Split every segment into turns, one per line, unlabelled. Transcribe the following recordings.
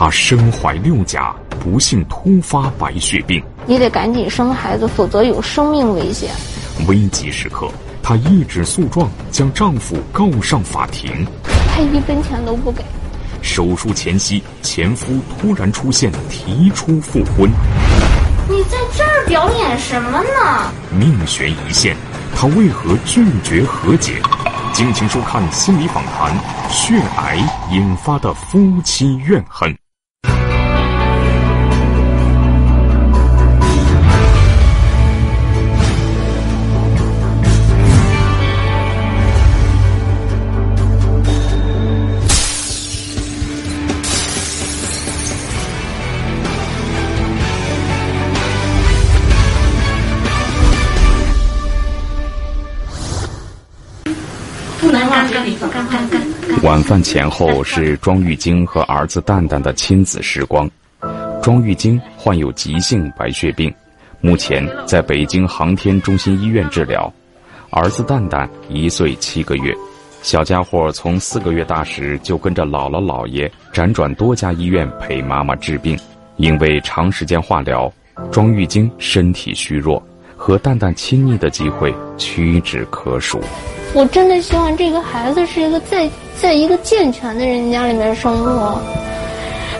她身怀六甲，不幸突发白血病。
你得赶紧生孩子，否则有生命危险。
危急时刻，她一纸诉状将丈夫告上法庭，
她一分钱都不给。
手术前夕，前夫突然出现，提出复婚。
你在这儿表演什么呢？
命悬一线，她为何拒绝和解？敬请收看心理访谈：血癌引发的夫妻怨恨。晚饭前后是庄玉晶和儿子蛋蛋的亲子时光。庄玉晶患有急性白血病，目前在北京航天中心医院治疗。儿子蛋蛋一岁七个月，小家伙从四个月大时就跟着姥姥姥爷辗转多家医院陪妈妈治病。因为长时间化疗，庄玉晶身体虚弱，和蛋蛋亲昵的机会屈指可数。
我真的希望这个孩子是一个在在一个健全的人家里面生活，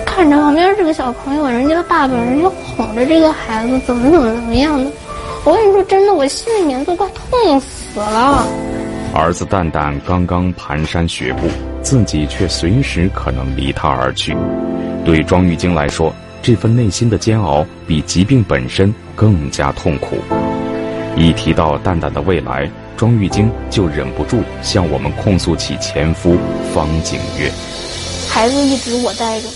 看着旁边这个小朋友，人家的爸爸人家哄着这个孩子，怎么怎么怎么样的。我跟你说，真的，我心里面都快痛死了。
儿子蛋蛋刚刚蹒跚学步，自己却随时可能离他而去。对庄玉晶来说，这份内心的煎熬比疾病本身更加痛苦。一提到蛋蛋的未来，庄玉晶就忍不住向我们控诉起前夫方景月。
孩子一直我带着，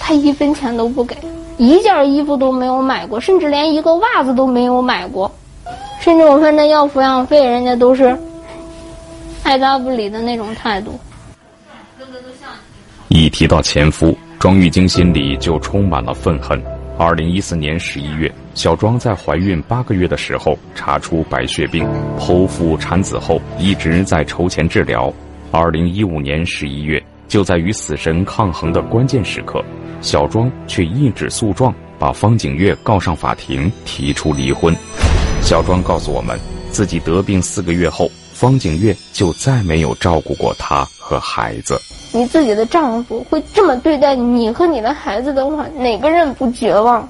他一分钱都不给，一件衣服都没有买过，甚至连一个袜子都没有买过，甚至我问他要抚养费，人家都是爱答不理的那种态度。
一提到前夫，庄玉晶心里就充满了愤恨。二零一四年十一月，小庄在怀孕八个月的时候查出白血病，剖腹产子后一直在筹钱治疗。二零一五年十一月，就在与死神抗衡的关键时刻，小庄却一纸诉状把方景月告上法庭，提出离婚。小庄告诉我们，自己得病四个月后，方景月就再没有照顾过她和孩子。
你自己的丈夫会这么对待你和你的孩子的话，哪个人不绝望？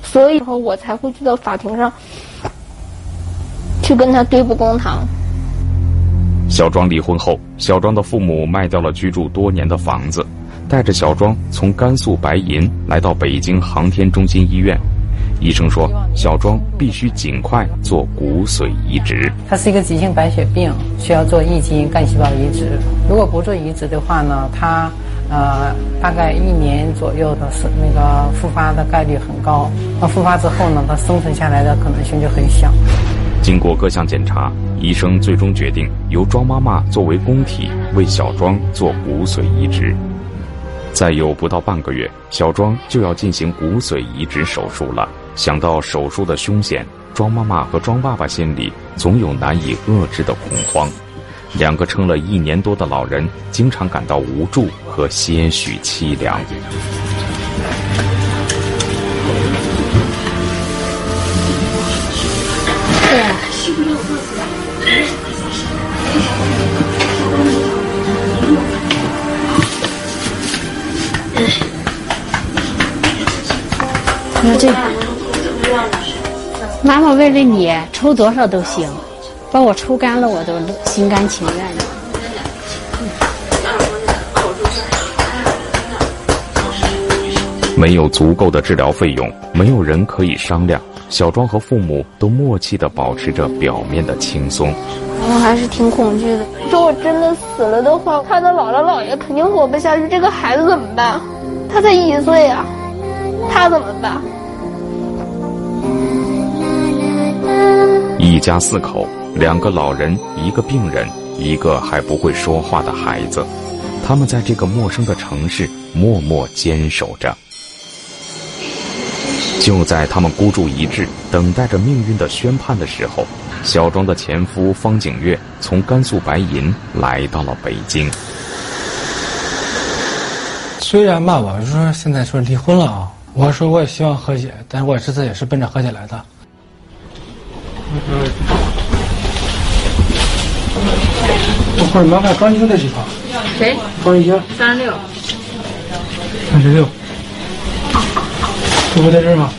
所以说我才会去到法庭上，去跟他对簿公堂。
小庄离婚后，小庄的父母卖掉了居住多年的房子，带着小庄从甘肃白银来到北京航天中心医院。医生说，小庄必须尽快做骨髓移植。
他是一个急性白血病，需要做异基因干细胞移植。如果不做移植的话呢，他呃大概一年左右的是那个复发的概率很高。那复发之后呢，他生存下来的可能性就很小。
经过各项检查，医生最终决定由庄妈妈作为供体为小庄做骨髓移植。再有不到半个月，小庄就要进行骨髓移植手术了。想到手术的凶险，庄妈妈和庄爸爸心里总有难以遏制的恐慌。两个撑了一年多的老人，经常感到无助和些许凄凉。
那这，妈妈为了你抽多少都行，把我抽干了我都心甘情愿的。
没有足够的治疗费用，没有人可以商量。小庄和父母都默契的保持着表面的轻松。
我还是挺恐惧的。说我真的死了的话，他的姥姥姥爷肯定活不下去。这个孩子怎么办？他才一岁啊，他怎么办？
一家四口，两个老人，一个病人，一个还不会说话的孩子，他们在这个陌生的城市默默坚守着。就在他们孤注一掷，等待着命运的宣判的时候，小庄的前夫方景月从甘肃白银来到了北京。
虽然吧，我是说现在说离婚了啊，我说我也希望和解，但是我这次也是奔着和解来的。我或者麻烦张医生这地方。
谁？
张医生。
三十六。
三十六。这不在这儿吗？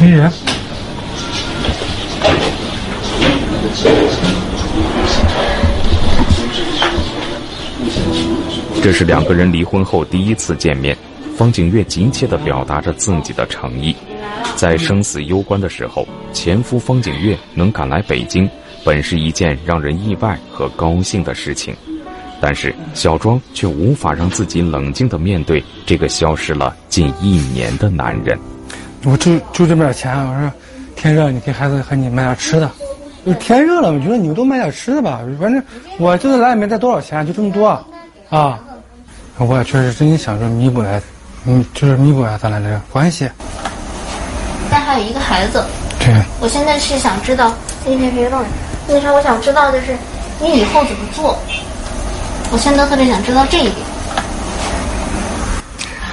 没人。
这是两个人离婚后第一次见面，方景月急切地表达着自己的诚意。在生死攸关的时候，前夫方景月能赶来北京，本是一件让人意外和高兴的事情。但是小庄却无法让自己冷静地面对这个消失了近一年的男人。
我就就这么点钱，我说天热，你给孩子和你买点吃的。就天热了，我觉得你们都买点吃的吧。反正我这次来也没带多少钱，就这么多，啊。我也确实真心想说弥补来，嗯，就是弥补一下咱俩这个关系。
但还有一个孩子。
对。
我现在是想知道，那别别动，那啥，我想知道的是你以后怎么做。我现在特别想知道这一点。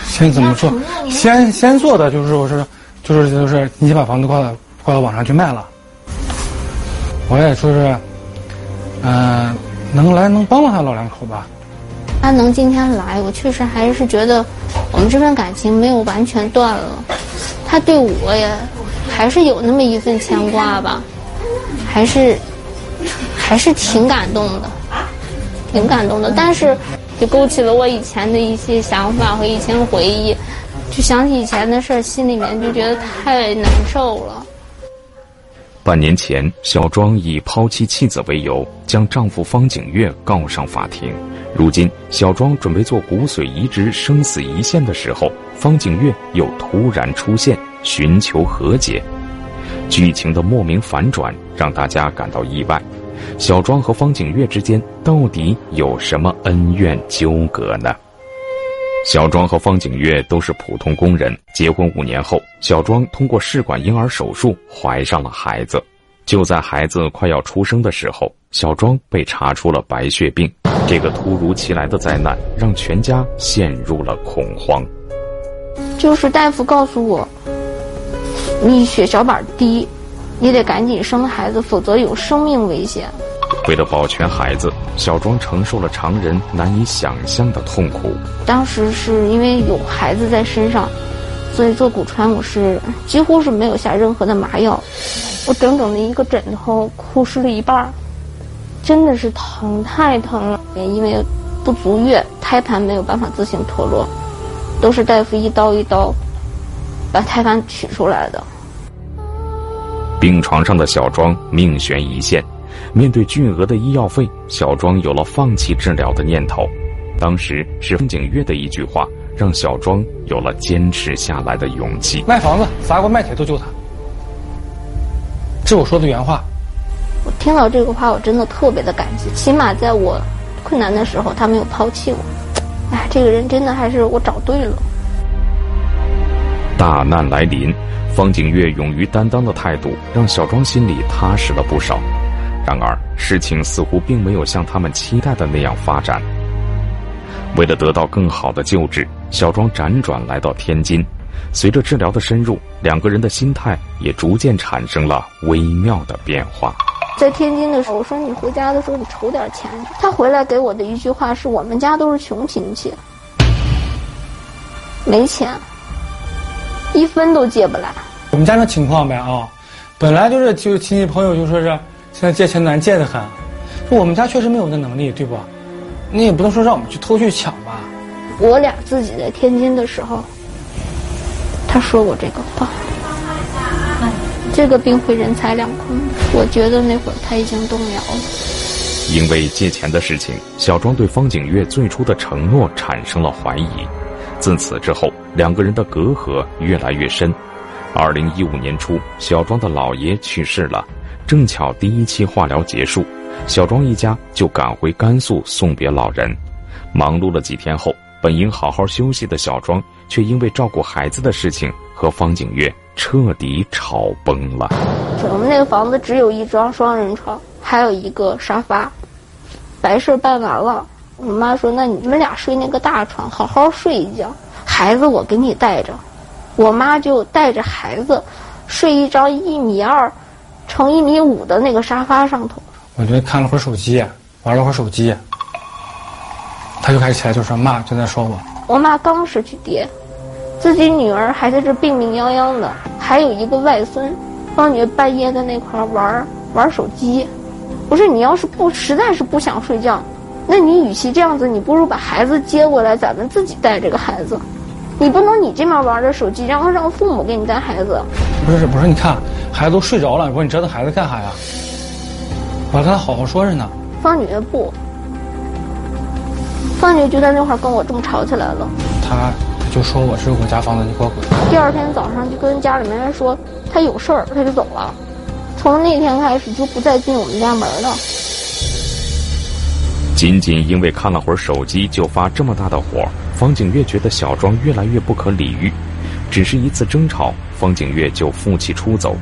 先怎么做？先先做的就是我是就是就是你先把房子挂到挂到网上去卖了。我也说是，嗯，能来能帮帮他老两口吧。
他能今天来，我确实还是觉得我们这份感情没有完全断了。他对我也还是有那么一份牵挂吧，还是还是挺感动的，挺感动的。但是就勾起了我以前的一些想法和以前回忆，就想起以前的事儿心里面就觉得太难受了。
半年前，小庄以抛弃妻子为由，将丈夫方景月告上法庭。如今，小庄准备做骨髓移植，生死一线的时候，方景月又突然出现，寻求和解。剧情的莫名反转让大家感到意外。小庄和方景月之间到底有什么恩怨纠葛呢？小庄和方景月都是普通工人，结婚五年后，小庄通过试管婴儿手术怀上了孩子。就在孩子快要出生的时候，小庄被查出了白血病。这个突如其来的灾难让全家陷入了恐慌。
就是大夫告诉我，你血小板低，你得赶紧生孩子，否则有生命危险。
为了保全孩子，小庄承受了常人难以想象的痛苦。
当时是因为有孩子在身上，所以做骨穿我是几乎是没有下任何的麻药。我整整的一个枕头哭湿了一半，真的是疼，太疼了。也因为不足月，胎盘没有办法自行脱落，都是大夫一刀一刀把胎盘取出来的。
病床上的小庄命悬一线。面对巨额的医药费，小庄有了放弃治疗的念头。当时是风景月的一句话，让小庄有了坚持下来的勇气。
卖房子、砸锅卖铁都救他，这是我说的原话。
我听到这个话，我真的特别的感激。起码在我困难的时候，他没有抛弃我。哎，这个人真的还是我找对了。
大难来临，方景月勇于担当的态度，让小庄心里踏实了不少。然而，事情似乎并没有像他们期待的那样发展。为了得到更好的救治，小庄辗转来到天津。随着治疗的深入，两个人的心态也逐渐产生了微妙的变化。
在天津的时候，我说你回家的时候你筹点钱。他回来给我的一句话是我们家都是穷亲戚，没钱，一分都借不来。
我们家那情况呗啊，本来就是就亲戚朋友就说是。现在借钱难借的很，我们家确实没有那能力，对不？你也不能说让我们去偷去抢吧。
我俩自己在天津的时候，他说过这个话，这个病会人财两空。我觉得那会儿他已经动摇了。
因为借钱的事情，小庄对方景月最初的承诺产生了怀疑。自此之后，两个人的隔阂越来越深。二零一五年初，小庄的姥爷去世了。正巧第一期化疗结束，小庄一家就赶回甘肃送别老人。忙碌了几天后，本应好好休息的小庄，却因为照顾孩子的事情和方景月彻底吵崩了。
我们那个房子只有一张双人床，还有一个沙发，白事办完了，我妈说：“那你们俩睡那个大床，好好睡一觉，孩子我给你带着。”我妈就带着孩子睡一张一米二乘一米五的那个沙发上头。
我就看了会儿手机，玩了会儿手机，他就开始起来就说：“妈，就在说我。”
我妈刚失去爹，自己女儿还在这病病殃殃的，还有一个外孙，方女半夜在那块玩玩手机。不是你要是不实在是不想睡觉，那你与其这样子，你不如把孩子接过来，咱们自己带这个孩子。你不能你这边玩着手机，然后让父母给你带孩子。
不是不是，你看孩子都睡着了，我说你折腾孩子干啥呀？我跟他好好说着呢。
方女不，方女就在那块儿跟我这么吵起来了。
他他就说我是我家房子，你给我滚。
第二天早上就跟家里面人说他有事儿，他就走了。从那天开始就不再进我们家门了。
仅仅因为看了会儿手机就发这么大的火，方景月觉得小庄越来越不可理喻。只是一次争吵，方景月就负气出走，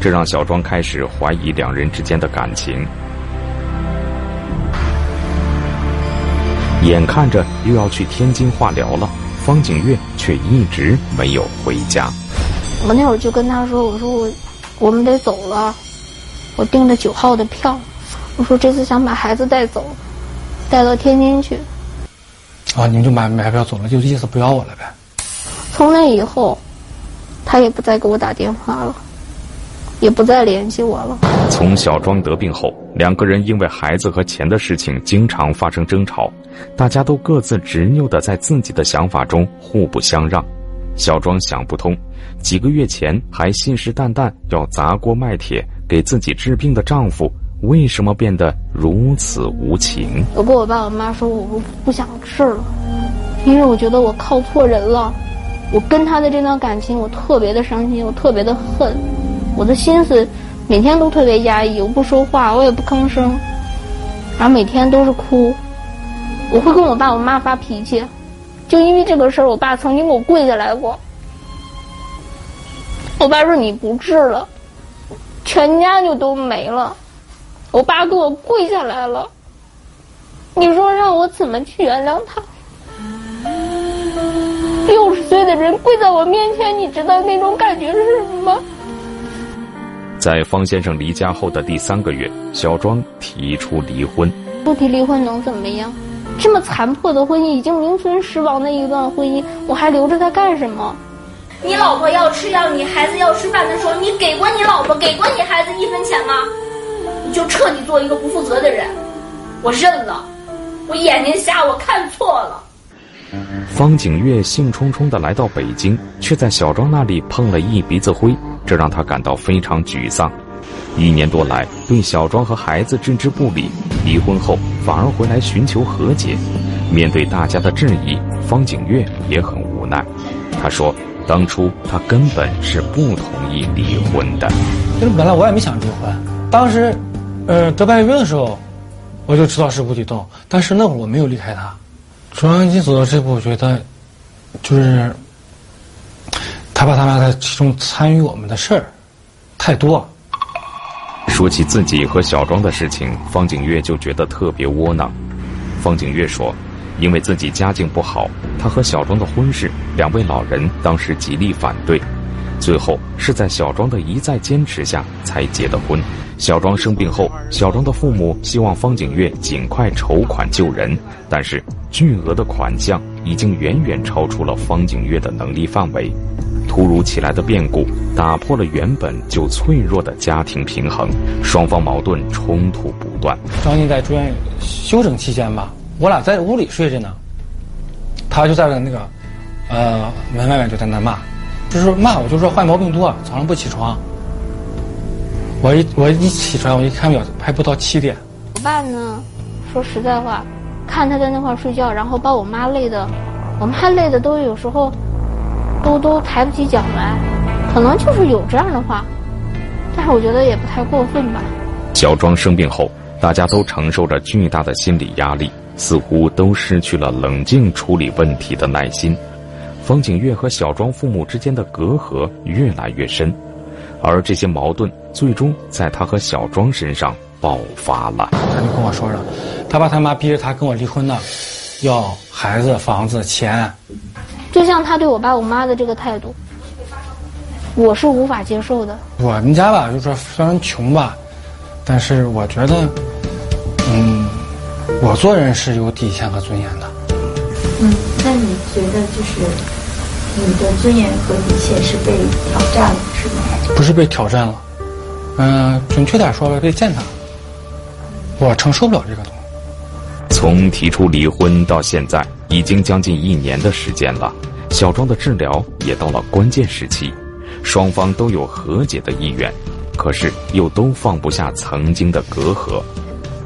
这让小庄开始怀疑两人之间的感情。眼看着又要去天津化疗了，方景月却一直没有回家。
我那会儿就跟他说：“我说我，我们得走了，我订的九号的票。我说这次想把孩子带走。”带到天津去，
啊，你们就买买票走了，就意思不要我了呗。
从那以后，他也不再给我打电话了，也不再联系我了。
从小庄得病后，两个人因为孩子和钱的事情经常发生争吵，大家都各自执拗的在自己的想法中互不相让。小庄想不通，几个月前还信誓旦旦要砸锅卖铁给自己治病的丈夫。为什么变得如此无情？
我跟我爸我妈说，我不不想治了，因为我觉得我靠错人了。我跟他的这段感情，我特别的伤心，我特别的恨，我的心思每天都特别压抑。我不说话，我也不吭声，然后每天都是哭。我会跟我爸我妈发脾气，就因为这个事儿，我爸曾经给我跪下来过。我爸说你不治了，全家就都没了。我爸给我跪下来了，你说让我怎么去原谅他？六十岁的人跪在我面前，你知道那种感觉是什么吗？
在方先生离家后的第三个月，小庄提出离婚。
不提离婚能怎么样？这么残破的婚姻，已经名存实亡的一段婚姻，我还留着它干什么？
你老婆要吃药，你孩子要吃饭的时候，你给过你老婆，给过你孩子一分钱吗？你就彻底做一个不负责的人，我认了，我眼睛瞎，我看错了。
方景月兴冲冲的来到北京，却在小庄那里碰了一鼻子灰，这让他感到非常沮丧。一年多来，对小庄和孩子置之不理，离婚后反而回来寻求和解。面对大家的质疑，方景月也很无奈。他说：“当初他根本是不同意离婚的。
其实本来我也没想离婚，当时。”呃，得白血病的时候，我就知道是无底洞，但是那会儿我没有离开他。中央经走到这步，我觉得就是他爸他妈在其中参与我们的事儿太多。
说起自己和小庄的事情，方景月就觉得特别窝囊。方景月说，因为自己家境不好，他和小庄的婚事，两位老人当时极力反对。最后是在小庄的一再坚持下才结的婚。小庄生病后，小庄的父母希望方景月尽快筹款救人，但是巨额的款项已经远远超出了方景月的能力范围。突如其来的变故打破了原本就脆弱的家庭平衡，双方矛盾冲突不断。
张静在住院休整期间吧，我俩在屋里睡着呢，他就在那个，呃，门外面就在那骂。就是骂我，就说坏毛病多，早上不起床。我一我一起床，我一看表，还不到七点。
我爸呢，说实在话，看他在那块睡觉，然后把我妈累的，我妈累的都有时候，都都抬不起脚来，可能就是有这样的话，但是我觉得也不太过分吧。
小庄生病后，大家都承受着巨大的心理压力，似乎都失去了冷静处理问题的耐心。方景月和小庄父母之间的隔阂越来越深，而这些矛盾最终在他和小庄身上爆发了。
他就跟我说了，他爸他妈逼着他跟我离婚的，要孩子、房子、钱。
就像他对我爸我妈的这个态度，我是无法接受的。
我们家吧，就说虽然穷吧，但是我觉得，嗯，我做人是有底线和尊严的。
嗯，那你觉得就是你的尊严和底线是被挑战了，是吗？
不是被挑战了，嗯、准确点说吧，被践踏。我承受不了这个东西。
从提出离婚到现在，已经将近一年的时间了。小庄的治疗也到了关键时期，双方都有和解的意愿，可是又都放不下曾经的隔阂。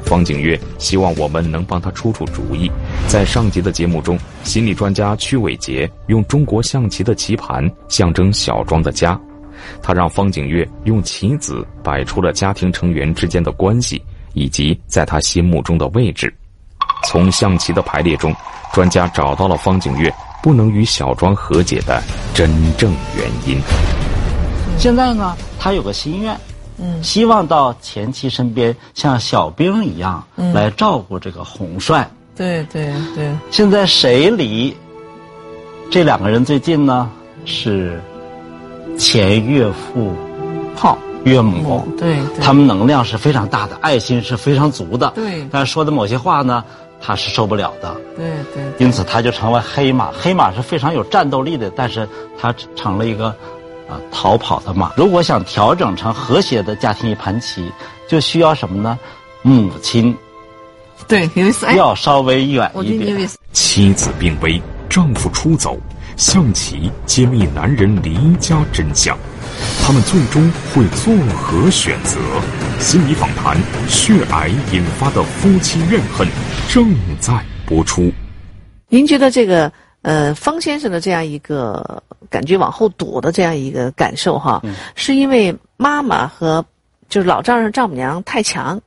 方景月希望我们能帮他出出主意。在上集的节目中，心理专家曲伟杰用中国象棋的棋盘象征小庄的家，他让方景月用棋子摆出了家庭成员之间的关系以及在他心目中的位置。从象棋的排列中，专家找到了方景月不能与小庄和解的真正原因。
现在呢，他有个心愿，嗯，希望到前妻身边，像小兵一样、来照顾这个洪帅。
对对对，
现在谁离这两个人最近呢？是前岳父
好，
岳母。
对对，
他们能量是非常大的，爱心是非常足的。
对
但是说的某些话呢，他是受不了的。
对对
因此他就成为黑马。黑马是非常有战斗力的，但是他成了一个啊、逃跑的马。如果想调整成和谐的家庭一盘棋，就需要什么呢？母亲
对，有意思。哎，
要稍微远一点。
妻子病危，丈夫出走，象棋揭秘男人离家真相，他们最终会作何选择？心理访谈：血癌引发的夫妻怨恨正在播出。
您觉得这个呃方先生的这样一个感觉往后躲的这样一个感受哈，是因为妈妈和就是老丈人丈母娘太强，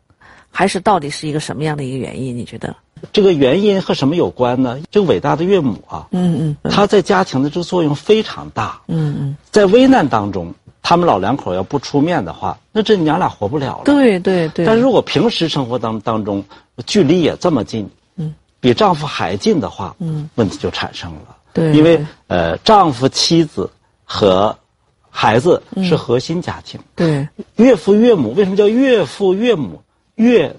还是到底是一个什么样的一个原因？你觉得？
这个原因和什么有关呢？这个伟大的岳母啊，
嗯嗯
她在家庭的这个作用非常大。
嗯嗯，
在危难当中，他们老两口要不出面的话，那这娘俩活不了了。
对对对。
但是如果平时生活当当中，距离也这么近，
嗯，
比丈夫还近的话，
嗯，
问题就产生了。
对
因为呃，丈夫、妻子和孩子
嗯
是核心家庭。
对
岳父岳母为什么叫岳父岳母？岳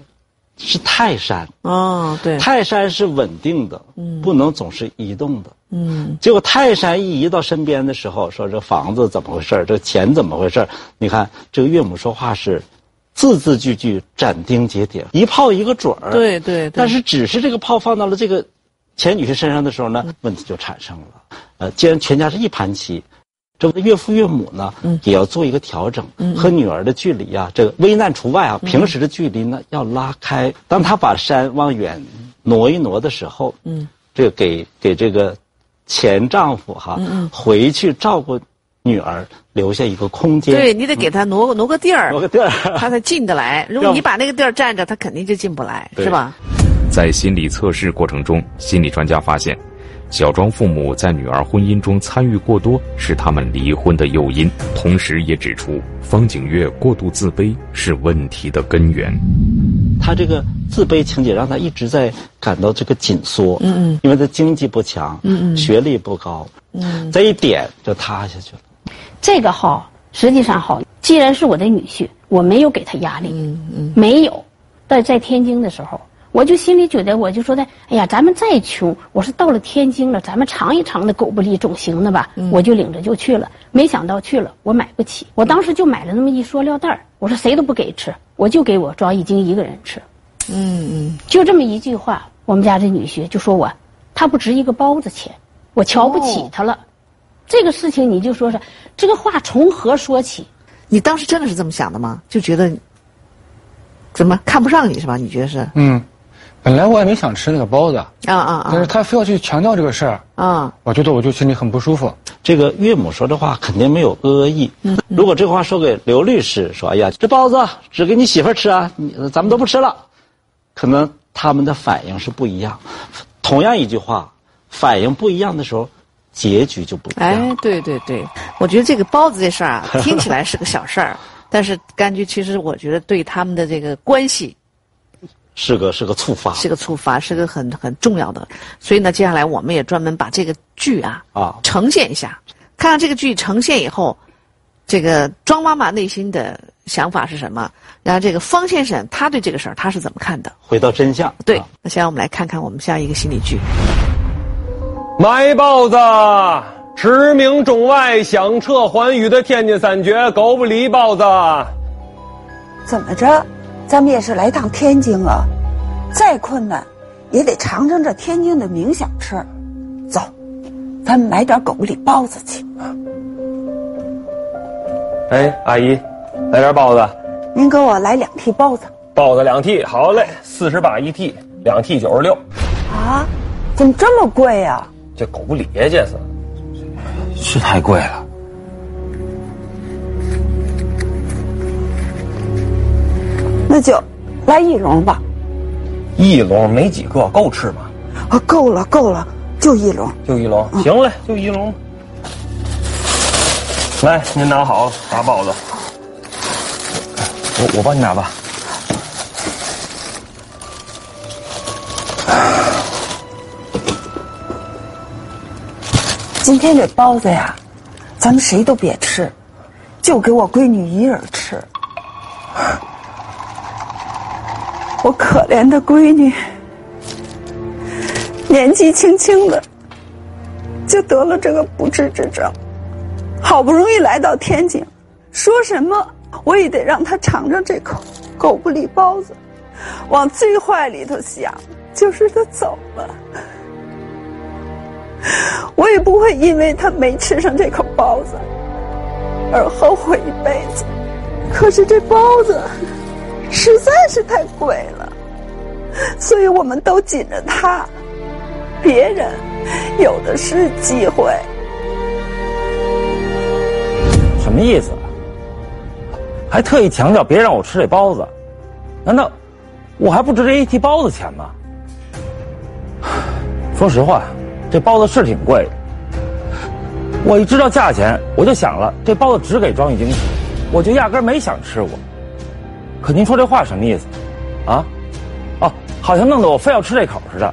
是泰山，
哦对
泰山是稳定的，嗯不能总是移动的。
嗯
结果泰山一移到身边的时候，说这房子怎么回事儿这钱怎么回事儿你看这个岳母说话是字字句句斩钉截铁，一炮一个准儿。
对对对。
但是只是这个炮放到了这个钱女士身上的时候呢，问题就产生了。呃，既然全家是一盘棋，这岳父岳母呢，也要做一个调整，和女儿的距离啊，这个危难除外啊，平时的距离呢要拉开。当他把山往远挪一挪的时候，嗯，这个给给这个前丈夫哈，回去照顾女儿留下一个空间。
对你得给她挪个挪个地儿
挪，个地儿。
他才进得来。如果你把那个地儿占着，她肯定就进不来，是吧？
在心理测试过程中，心理专家发现，小庄父母在女儿婚姻中参与过多是他们离婚的诱因，同时也指出方景月过度自卑是问题的根源。
他这个自卑情节让他一直在感到这个紧缩，嗯嗯，因为他经济不强，嗯嗯，学历不高，嗯，这一点就塌下去了。
这个好，实际上好，既然是我的女婿，我没有给他压力，嗯嗯，没有。但在天津的时候，我就心里觉得，我就说的，哎呀，咱们再穷，我说到了天津了，咱们尝一尝那狗不理总行的吧，我就领着就去了。没想到去了，我买不起，我当时就买了那么一塑料袋儿我说谁都不给吃，我就给我庄一晶一个人吃。
嗯嗯。
就这么一句话，我们家这女婿就说我，他不值一个包子钱，我瞧不起他了。这个事情你就说是这个话从何说起？
你当时真的是这么想的吗？就觉得怎么看不上你是吧？你觉得是？
嗯，本来我也没想吃那个包子，
啊啊啊
但是他非要去强调这个事儿，
啊啊！
我觉得我就心里很不舒服。
这个岳母说的话肯定没有恶意。嗯如果这话说给刘律师说，哎呀，这包子只给你媳妇儿吃啊，你咱们都不吃了，可能他们的反应是不一样。同样一句话，反应不一样的时候，结局就不一样。
哎，对对对，我觉得这个包子这事儿啊，听起来是个小事儿，但是感觉其实我觉得对他们的这个关系
是个是个触发，
是个触发，是个很很重要的。所以呢，接下来我们也专门把这个剧啊
啊
呈现一下，看看这个剧呈现以后，这个庄妈妈内心的想法是什么，然后这个方先生他对这个事儿他是怎么看的？
回到真相。
对，
啊
那现在我们来看看我们下一个心理剧。
买包子，驰名中外、响彻寰宇的天津三绝狗不理包子。
怎么着，咱们也是来趟天津啊，再困难也得尝尝这天津的名小吃。走，咱们买点狗不理包子去。
哎，阿姨，来点包子，
您给我来两屉包子
包子两屉，好嘞，四十八一屉，两屉九十六。
啊？怎么这么贵呀、
这狗不理呀，这是。
是太贵了。
那就来一笼吧。
一笼没几个，够吃吗？
啊，够了够了，就一笼。
就一笼，行嘞，就一笼。来，您拿好了，打包子。
我我帮你拿吧。
今天这包子呀，咱们谁都别吃，就给我闺女一人吃。我可怜的闺女，年纪轻轻的就得了这个不治之症，好不容易来到天津，说什么我也得让她尝尝这口狗不理包子。往最坏里头想，就是她走了。我也不会因为他没吃上这口包子而后悔一辈子。可是这包子实在是太贵了，所以我们都紧着他，别人有的是机会。
什么意思？还特意强调别让我吃这包子，难道我还不值这一屉包子钱吗？说实话，这包子是挺贵的。我一知道价钱，我就想了，这包子只给庄玉京吃，我就压根儿没想吃过。可您说这话什么意思？啊？哦，好像弄得我非要吃这口似的。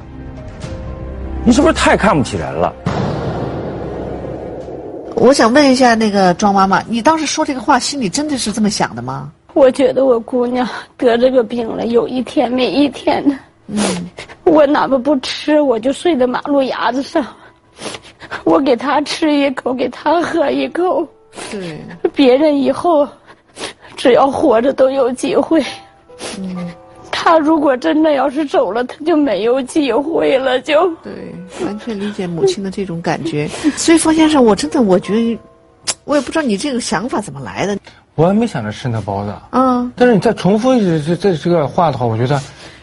您是不是太看不起人了？
我想问一下那个庄妈妈，你当时说这个话，心里真的是这么想的吗？
我觉得我姑娘得这个病了，有一天没一天的。嗯，我哪怕不吃，我就睡在马路牙子上，我给他吃一口，给他喝一口。
对，
别人以后只要活着都有机会。
嗯，
他如果真的要是走了，他就没有机会了，就
对，完全理解母亲的这种感觉。所以，方先生，我真的我觉得，我也不知道你这个想法怎么来的。
我还没想着吃那包子，
嗯，
但是你再重复这这这这个话的话，我觉得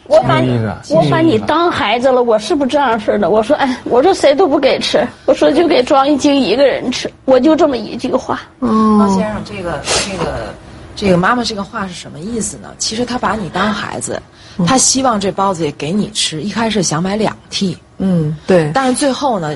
我把
挺有意思的
我把你当孩子了，我是不是这样式的？我说，哎，我说谁都不给吃，我说就给庄一晶一个人吃，我就这么一句话。
嗯
高先生，这个这个这个妈妈这个话是什么意思呢？其实她把你当孩子，她希望这包子也给你吃。一开始想买两屉，
嗯，对。
但是最后呢，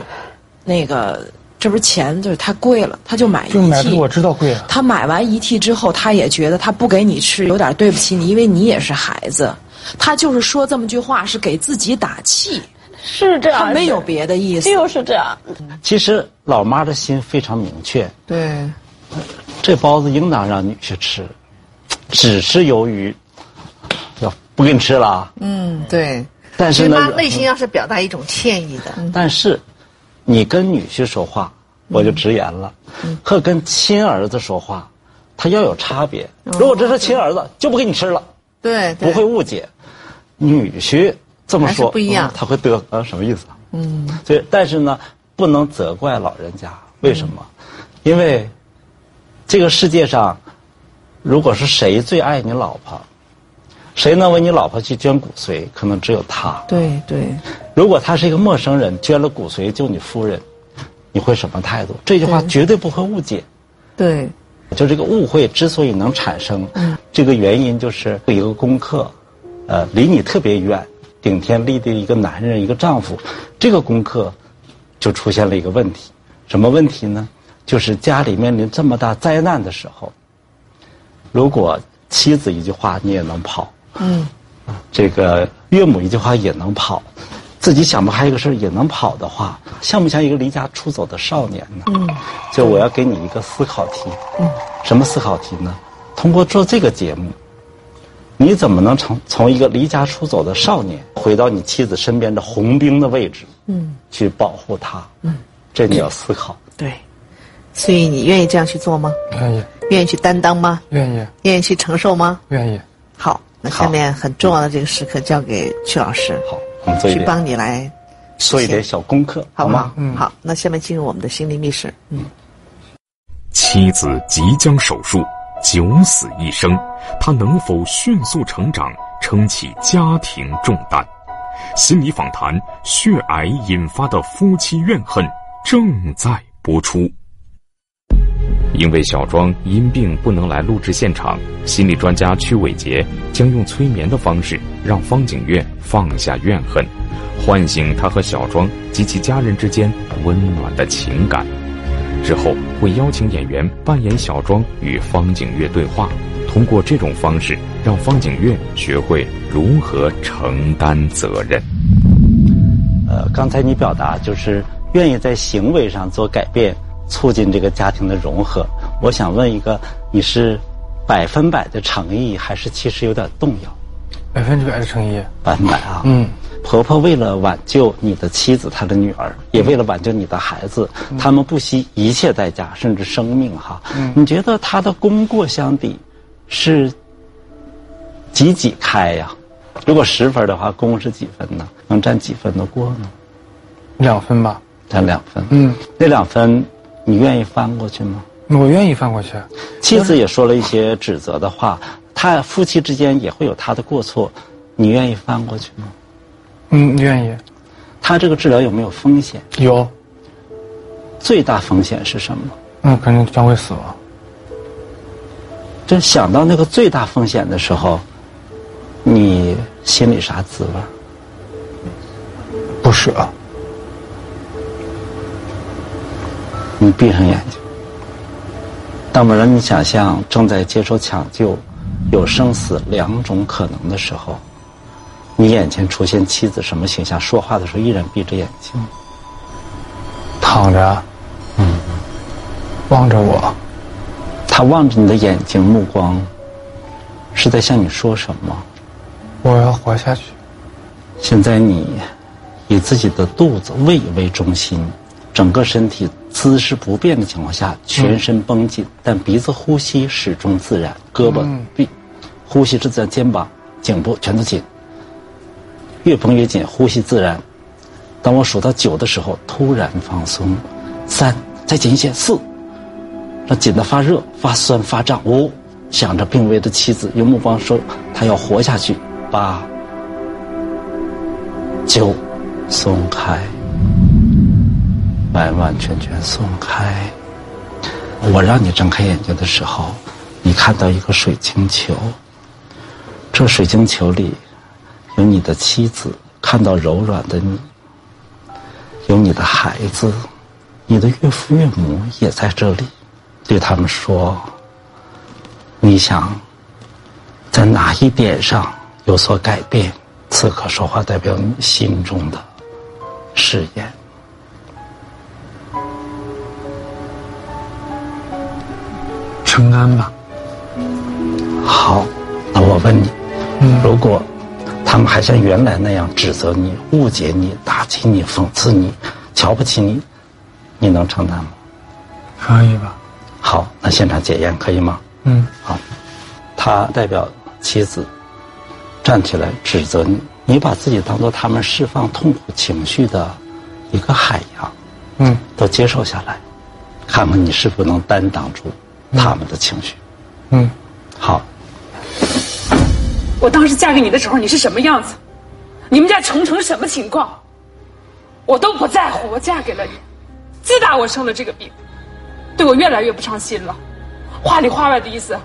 那个这不是钱就是太贵了，他就买一
就买的
屉。
我知道贵了。
他买完一屉之后，他也觉得他不给你吃有点对不起你，因为你也是孩子。他就是说这么句话是给自己打气，
是这样，
他没有别的意思。
就是这样。
其实老妈的心非常明确，
对，
这包子应当让女婿吃，只是由于要不给你吃了啊。
嗯，对。
但是呢
其实妈内心要是表达一种歉意的。
但是，你跟女婿说话，我就直言了，和跟亲儿子说话，他要有差别。如果这是亲儿子，就不给你吃了，
对，
不会误解。女婿这么说
不一样
嗯他会得啊什么意思？
嗯，
所以，但是呢，不能责怪老人家，为什么？因为这个世界上，如果是谁最爱你老婆，谁能为你老婆去捐骨髓，可能只有他。
对对。
如果他是一个陌生人，捐了骨髓救你夫人，你会什么态度？这句话绝对不会误解。
对，
就这个误会之所以能产生，
嗯。
这个原因就是有一个功课，呃，离你特别远，顶天立地一个男人，一个丈夫，这个功课就出现了一个问题，什么问题呢？就是家里面临这么大灾难的时候，如果妻子一句话你也能跑，
嗯，
这个岳母一句话也能跑，自己想不开一个事儿也能跑的话，像不像一个离家出走的少年呢？嗯，就我要给你一个思考题。嗯，什么思考题呢？通过做这个节目，你怎么能从从一个离家出走的少年，回到你妻子身边的红兵的位置？嗯，去保护她。嗯，这你要思考。
对，所以你愿意这样去做吗？
愿意。
愿意去担当吗？
愿意。
愿意去承受吗？
愿意。
好，那下面很重要的这个时刻交给曲老师。
好，
去帮你来
做一点小功课，好吗？
嗯。好，那下面进入我们的心灵密室。嗯。
妻子即将手术，九死一生，他能否迅速成长，撑起家庭重担？心理访谈：血癌引发的夫妻怨恨正在播出。因为小庄因病不能来录制现场，心理专家曲伟杰将用催眠的方式让方景月放下怨恨，唤醒他和小庄及其家人之间温暖的情感。之后会邀请演员扮演小庄与方景月对话，通过这种方式让方景月学会如何承担责任。
呃，刚才你表达就是愿意在行为上做改变。促进这个家庭的融合，我想问一个：你是百分百的诚意，还是其实有点动摇？
百分之百的诚意，
百分百啊！
嗯，
婆婆为了挽救你的妻子，她的女儿，也为了挽救你的孩子，他们不惜一切代价，甚至生命哈。嗯，你觉得她的功过相比是几几开呀？如果十分的话，功是几分呢？能占几分的过呢？
两分吧，
占两分。
嗯，
那两分。你愿意翻过去吗？
我愿意翻过去。
妻子也说了一些指责的话，他夫妻之间也会有他的过错，你愿意翻过去吗？
嗯，愿意。
他这个治疗有没有风险？
有。
最大风险是什么？
嗯，肯定将会死亡。
就想到那个最大风险的时候，你心里啥滋味？
不舍。
你闭上眼睛，当我让你想象正在接受抢救，有生死两种可能的时候，你眼前出现妻子什么形象？说话的时候依然闭着眼睛，
躺着，嗯，望着我，
他望着你的眼睛，目光是在向你说什么？
我要活下去。
现在你以自己的肚子、胃为中心。整个身体姿势不变的情况下，全身绷紧，但鼻子呼吸始终自然，胳膊臂，呼吸是在肩膀、颈部全都紧，越绷越紧，呼吸自然。当我数到九的时候，突然放松，三，再紧一些，四，那紧的发热、发酸、发胀。五，想着病危的妻子，用目光说他要活下去。八，九，松开。完完全全松开。我让你睁开眼睛的时候，你看到一个水晶球。这水晶球里有你的妻子，看到柔软的你，有你的孩子，你的岳父岳母也在这里。对他们说：“你想在哪一点上有所改变？”此刻说话代表你心中的誓言。
承担吧。
好，那我问你，嗯如果他们还像原来那样指责你、误解你、打击你、讽刺你、瞧不起你，你能承担吗？
可以吧。
好，那现场检验可以吗？
嗯。
好，他代表妻子站起来指责你，你把自己当做他们释放痛苦情绪的一个海洋，
嗯，
都接受下来，看看你是否能担当住。他们的情绪，
嗯，
好。
我当时嫁给你的时候，你是什么样子？你们家穷成什么情况？我都不在乎。我嫁给了你，自打我生了这个病，对我越来越不上心了。话里话外的意思，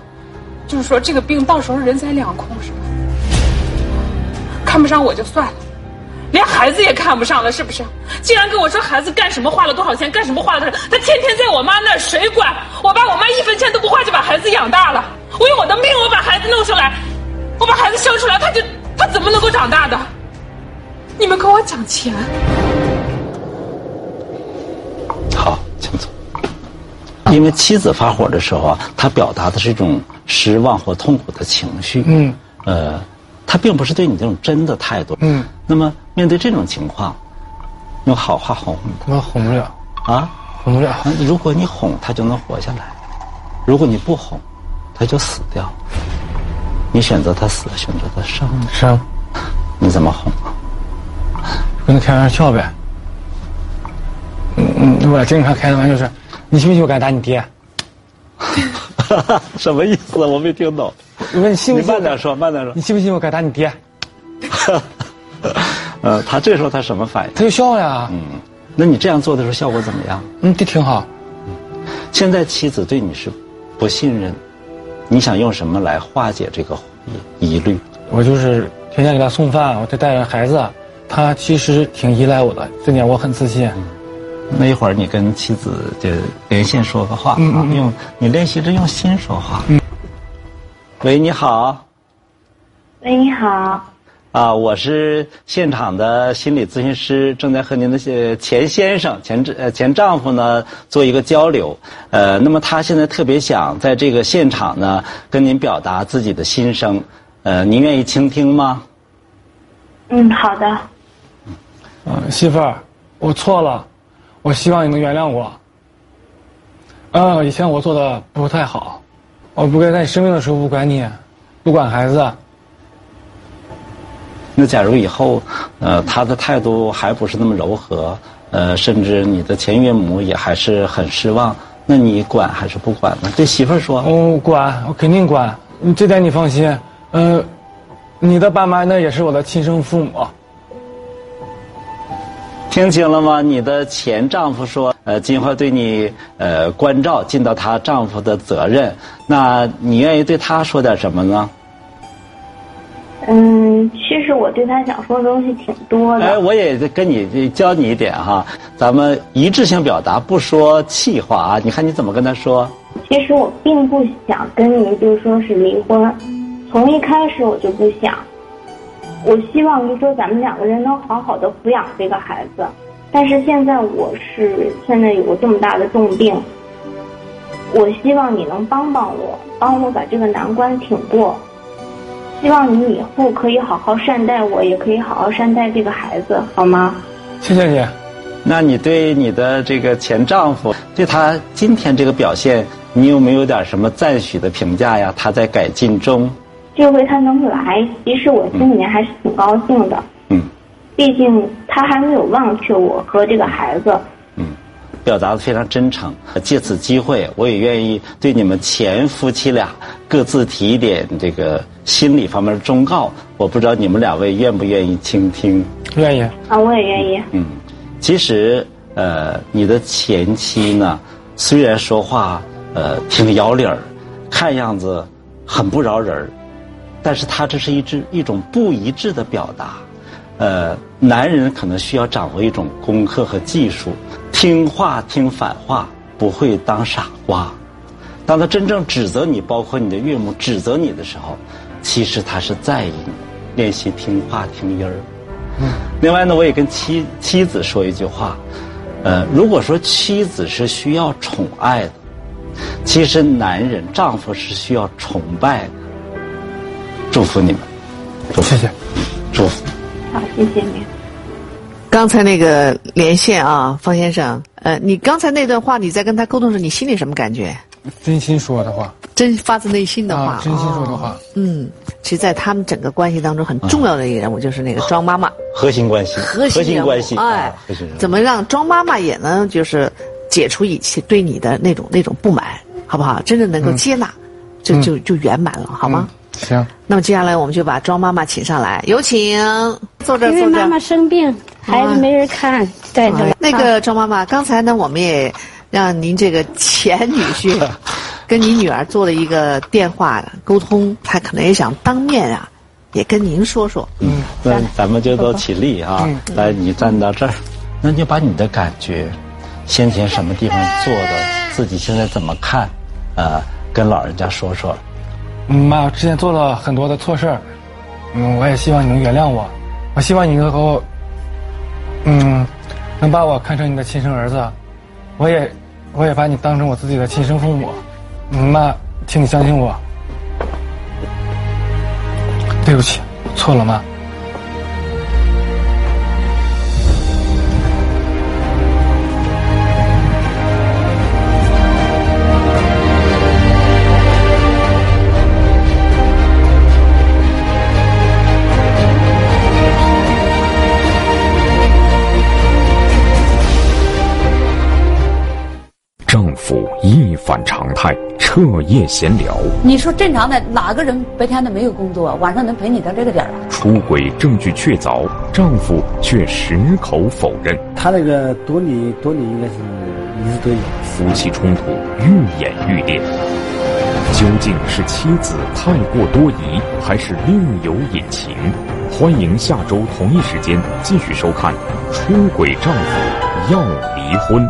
就是说这个病到时候人财两空，是吧？看不上我就算了。连孩子也看不上了，是不是？竟然跟我说孩子干什么花了多少钱，干什么花了多少，他天天在我妈那儿，谁管？我爸我妈一分钱都不花就把孩子养大了。我用我的命，我把孩子弄出来，我把孩子生出来，他就他怎么能够长大的？你们跟我讲钱。
好，请坐。因为妻子发火的时候啊，她表达的是一种失望或痛苦的情绪。
嗯。
呃，她并不是对你这种真的态度。
嗯。
那么面对这种情况，用好话哄她。
我哄不了。
啊？
哄不了。
如果你哄，他就能活下来；如果你不哄，他就死掉。你选择他死，选择他生。
生。
你怎么哄？
跟他开玩笑呗。嗯嗯，我经常开的玩笑是，你信不信我敢打你爹？
什么意思？我没听懂。
你问你信不信？
你慢点说，慢点说。
你信不信我敢打你爹？
呃，他这时候他什么反应？
他就笑呀。
嗯，那你这样做的时候效果怎么样？
嗯，这挺好。
现在妻子对你是不信任，你想用什么来化解这个疑虑？
我就是天天给他送饭，我再带着孩子，他其实挺依赖我的，这点我很自信。
那一会儿你跟妻子就连线说个话，嗯嗯、用你练习着用心说话。嗯。喂，你好。
喂，你好。
啊，我是现场的心理咨询师，正在和您的前先生、前呃前丈夫呢做一个交流。呃，那么他现在特别想在这个现场呢跟您表达自己的心声。呃，您愿意倾听吗？
嗯，好的。
嗯，媳妇儿，我错了，我希望你能原谅我。嗯，以前我做的不太好，我不该在你生病的时候不管你，不管孩子。
那假如以后，呃，他的态度还不是那么柔和，呃，甚至你的前岳母也还是很失望，那你管还是不管呢？对媳妇儿说。
我管，我肯定管，这点你放心。呃，你的爸妈那也是我的亲生父母。
听清了吗？你的前丈夫说，呃，今后对你呃关照，尽到她丈夫的责任。那你愿意对他说点什么呢？
嗯，其实我对他想说的东西挺多的。
哎，我也跟你教你一点哈，咱们一致性表达，不说气话啊。你看你怎么跟他说？
其实我并不想跟您就说是离婚，从一开始我就不想。我希望就说咱们两个人能好好的抚养这个孩子，但是现在我是现在有个这么大的重病，我希望你能帮帮我，帮我把这个难关挺过。希望你以后可以好好善待我，也可以好好善待这个孩子，好吗？
谢谢你。
那你对你的这个前丈夫，对他今天这个表现，你有没有点什么赞许的评价呀？他在改进中。
这回他能来，其实我心里面还是挺高兴的。
嗯。
毕竟他还没有忘却我和这个孩子。
嗯，表达的非常真诚。借此机会，我也愿意对你们前夫妻俩各自提一点这个心理方面的忠告。我不知道你们两位愿不愿意倾听？
愿意。
啊，我也愿意。
嗯，其实呃，你的前妻呢，虽然说话呃挺咬理儿，看样子很不饶人儿。但是他这是一致一种不一致的表达，呃，男人可能需要掌握一种功课和技术，听话听反话，不会当傻瓜。当他真正指责你，包括你的岳母指责你的时候，其实他是在意你，练习听话听音儿。嗯。另外呢，我也跟妻妻子说一句话，呃，如果说妻子是需要宠爱的，其实男人丈夫是需要崇拜的。祝福你们，
谢谢，
祝福。
好，谢谢你。
刚才那个连线啊，方先生，呃，你刚才那段话，你在跟他沟通时，你心里什么感觉？
真心说的话，
真发自内心的话，
真心说的话。
嗯，其实，在他们整个关系当中，很重要的一个人物就是那个庄妈妈，
核心关系，
核
心关系，
哎，怎么让庄妈妈也能就是解除以前对你的那种那种不满，好不好？真正能够接纳，就就就圆满了，好吗？
行，
那么接下来我们就把庄妈妈请上来，有请坐这
因为妈妈生病，孩子没人看，在这。
那个庄妈妈，刚才呢，我们也让您这个前女婿 跟你女儿做了一个电话沟通，他可能也想当面啊，也跟您说说。
嗯，那咱们就都起立啊，来，你站到这儿，那就把你的感觉，先前什么地方做的，自己现在怎么看，呃，跟老人家说说。
嗯妈，我之前做了很多的错事儿，嗯，我也希望你能原谅我，我希望你能够，嗯，能把我看成你的亲生儿子，我也，我也把你当成我自己的亲生父母，嗯妈，请你相信我。对不起，错了，妈。
一反常态，彻夜闲聊。
你说正常的哪个人白天的没有工作，晚上能陪你到这个点儿？
出轨证据确凿，丈夫却矢口否认。
他那个多年多年应该是一直都有。
夫妻冲突愈演愈烈，究竟是妻子太过多疑，还是另有隐情？欢迎下周同一时间继续收看《出轨丈夫要离婚》。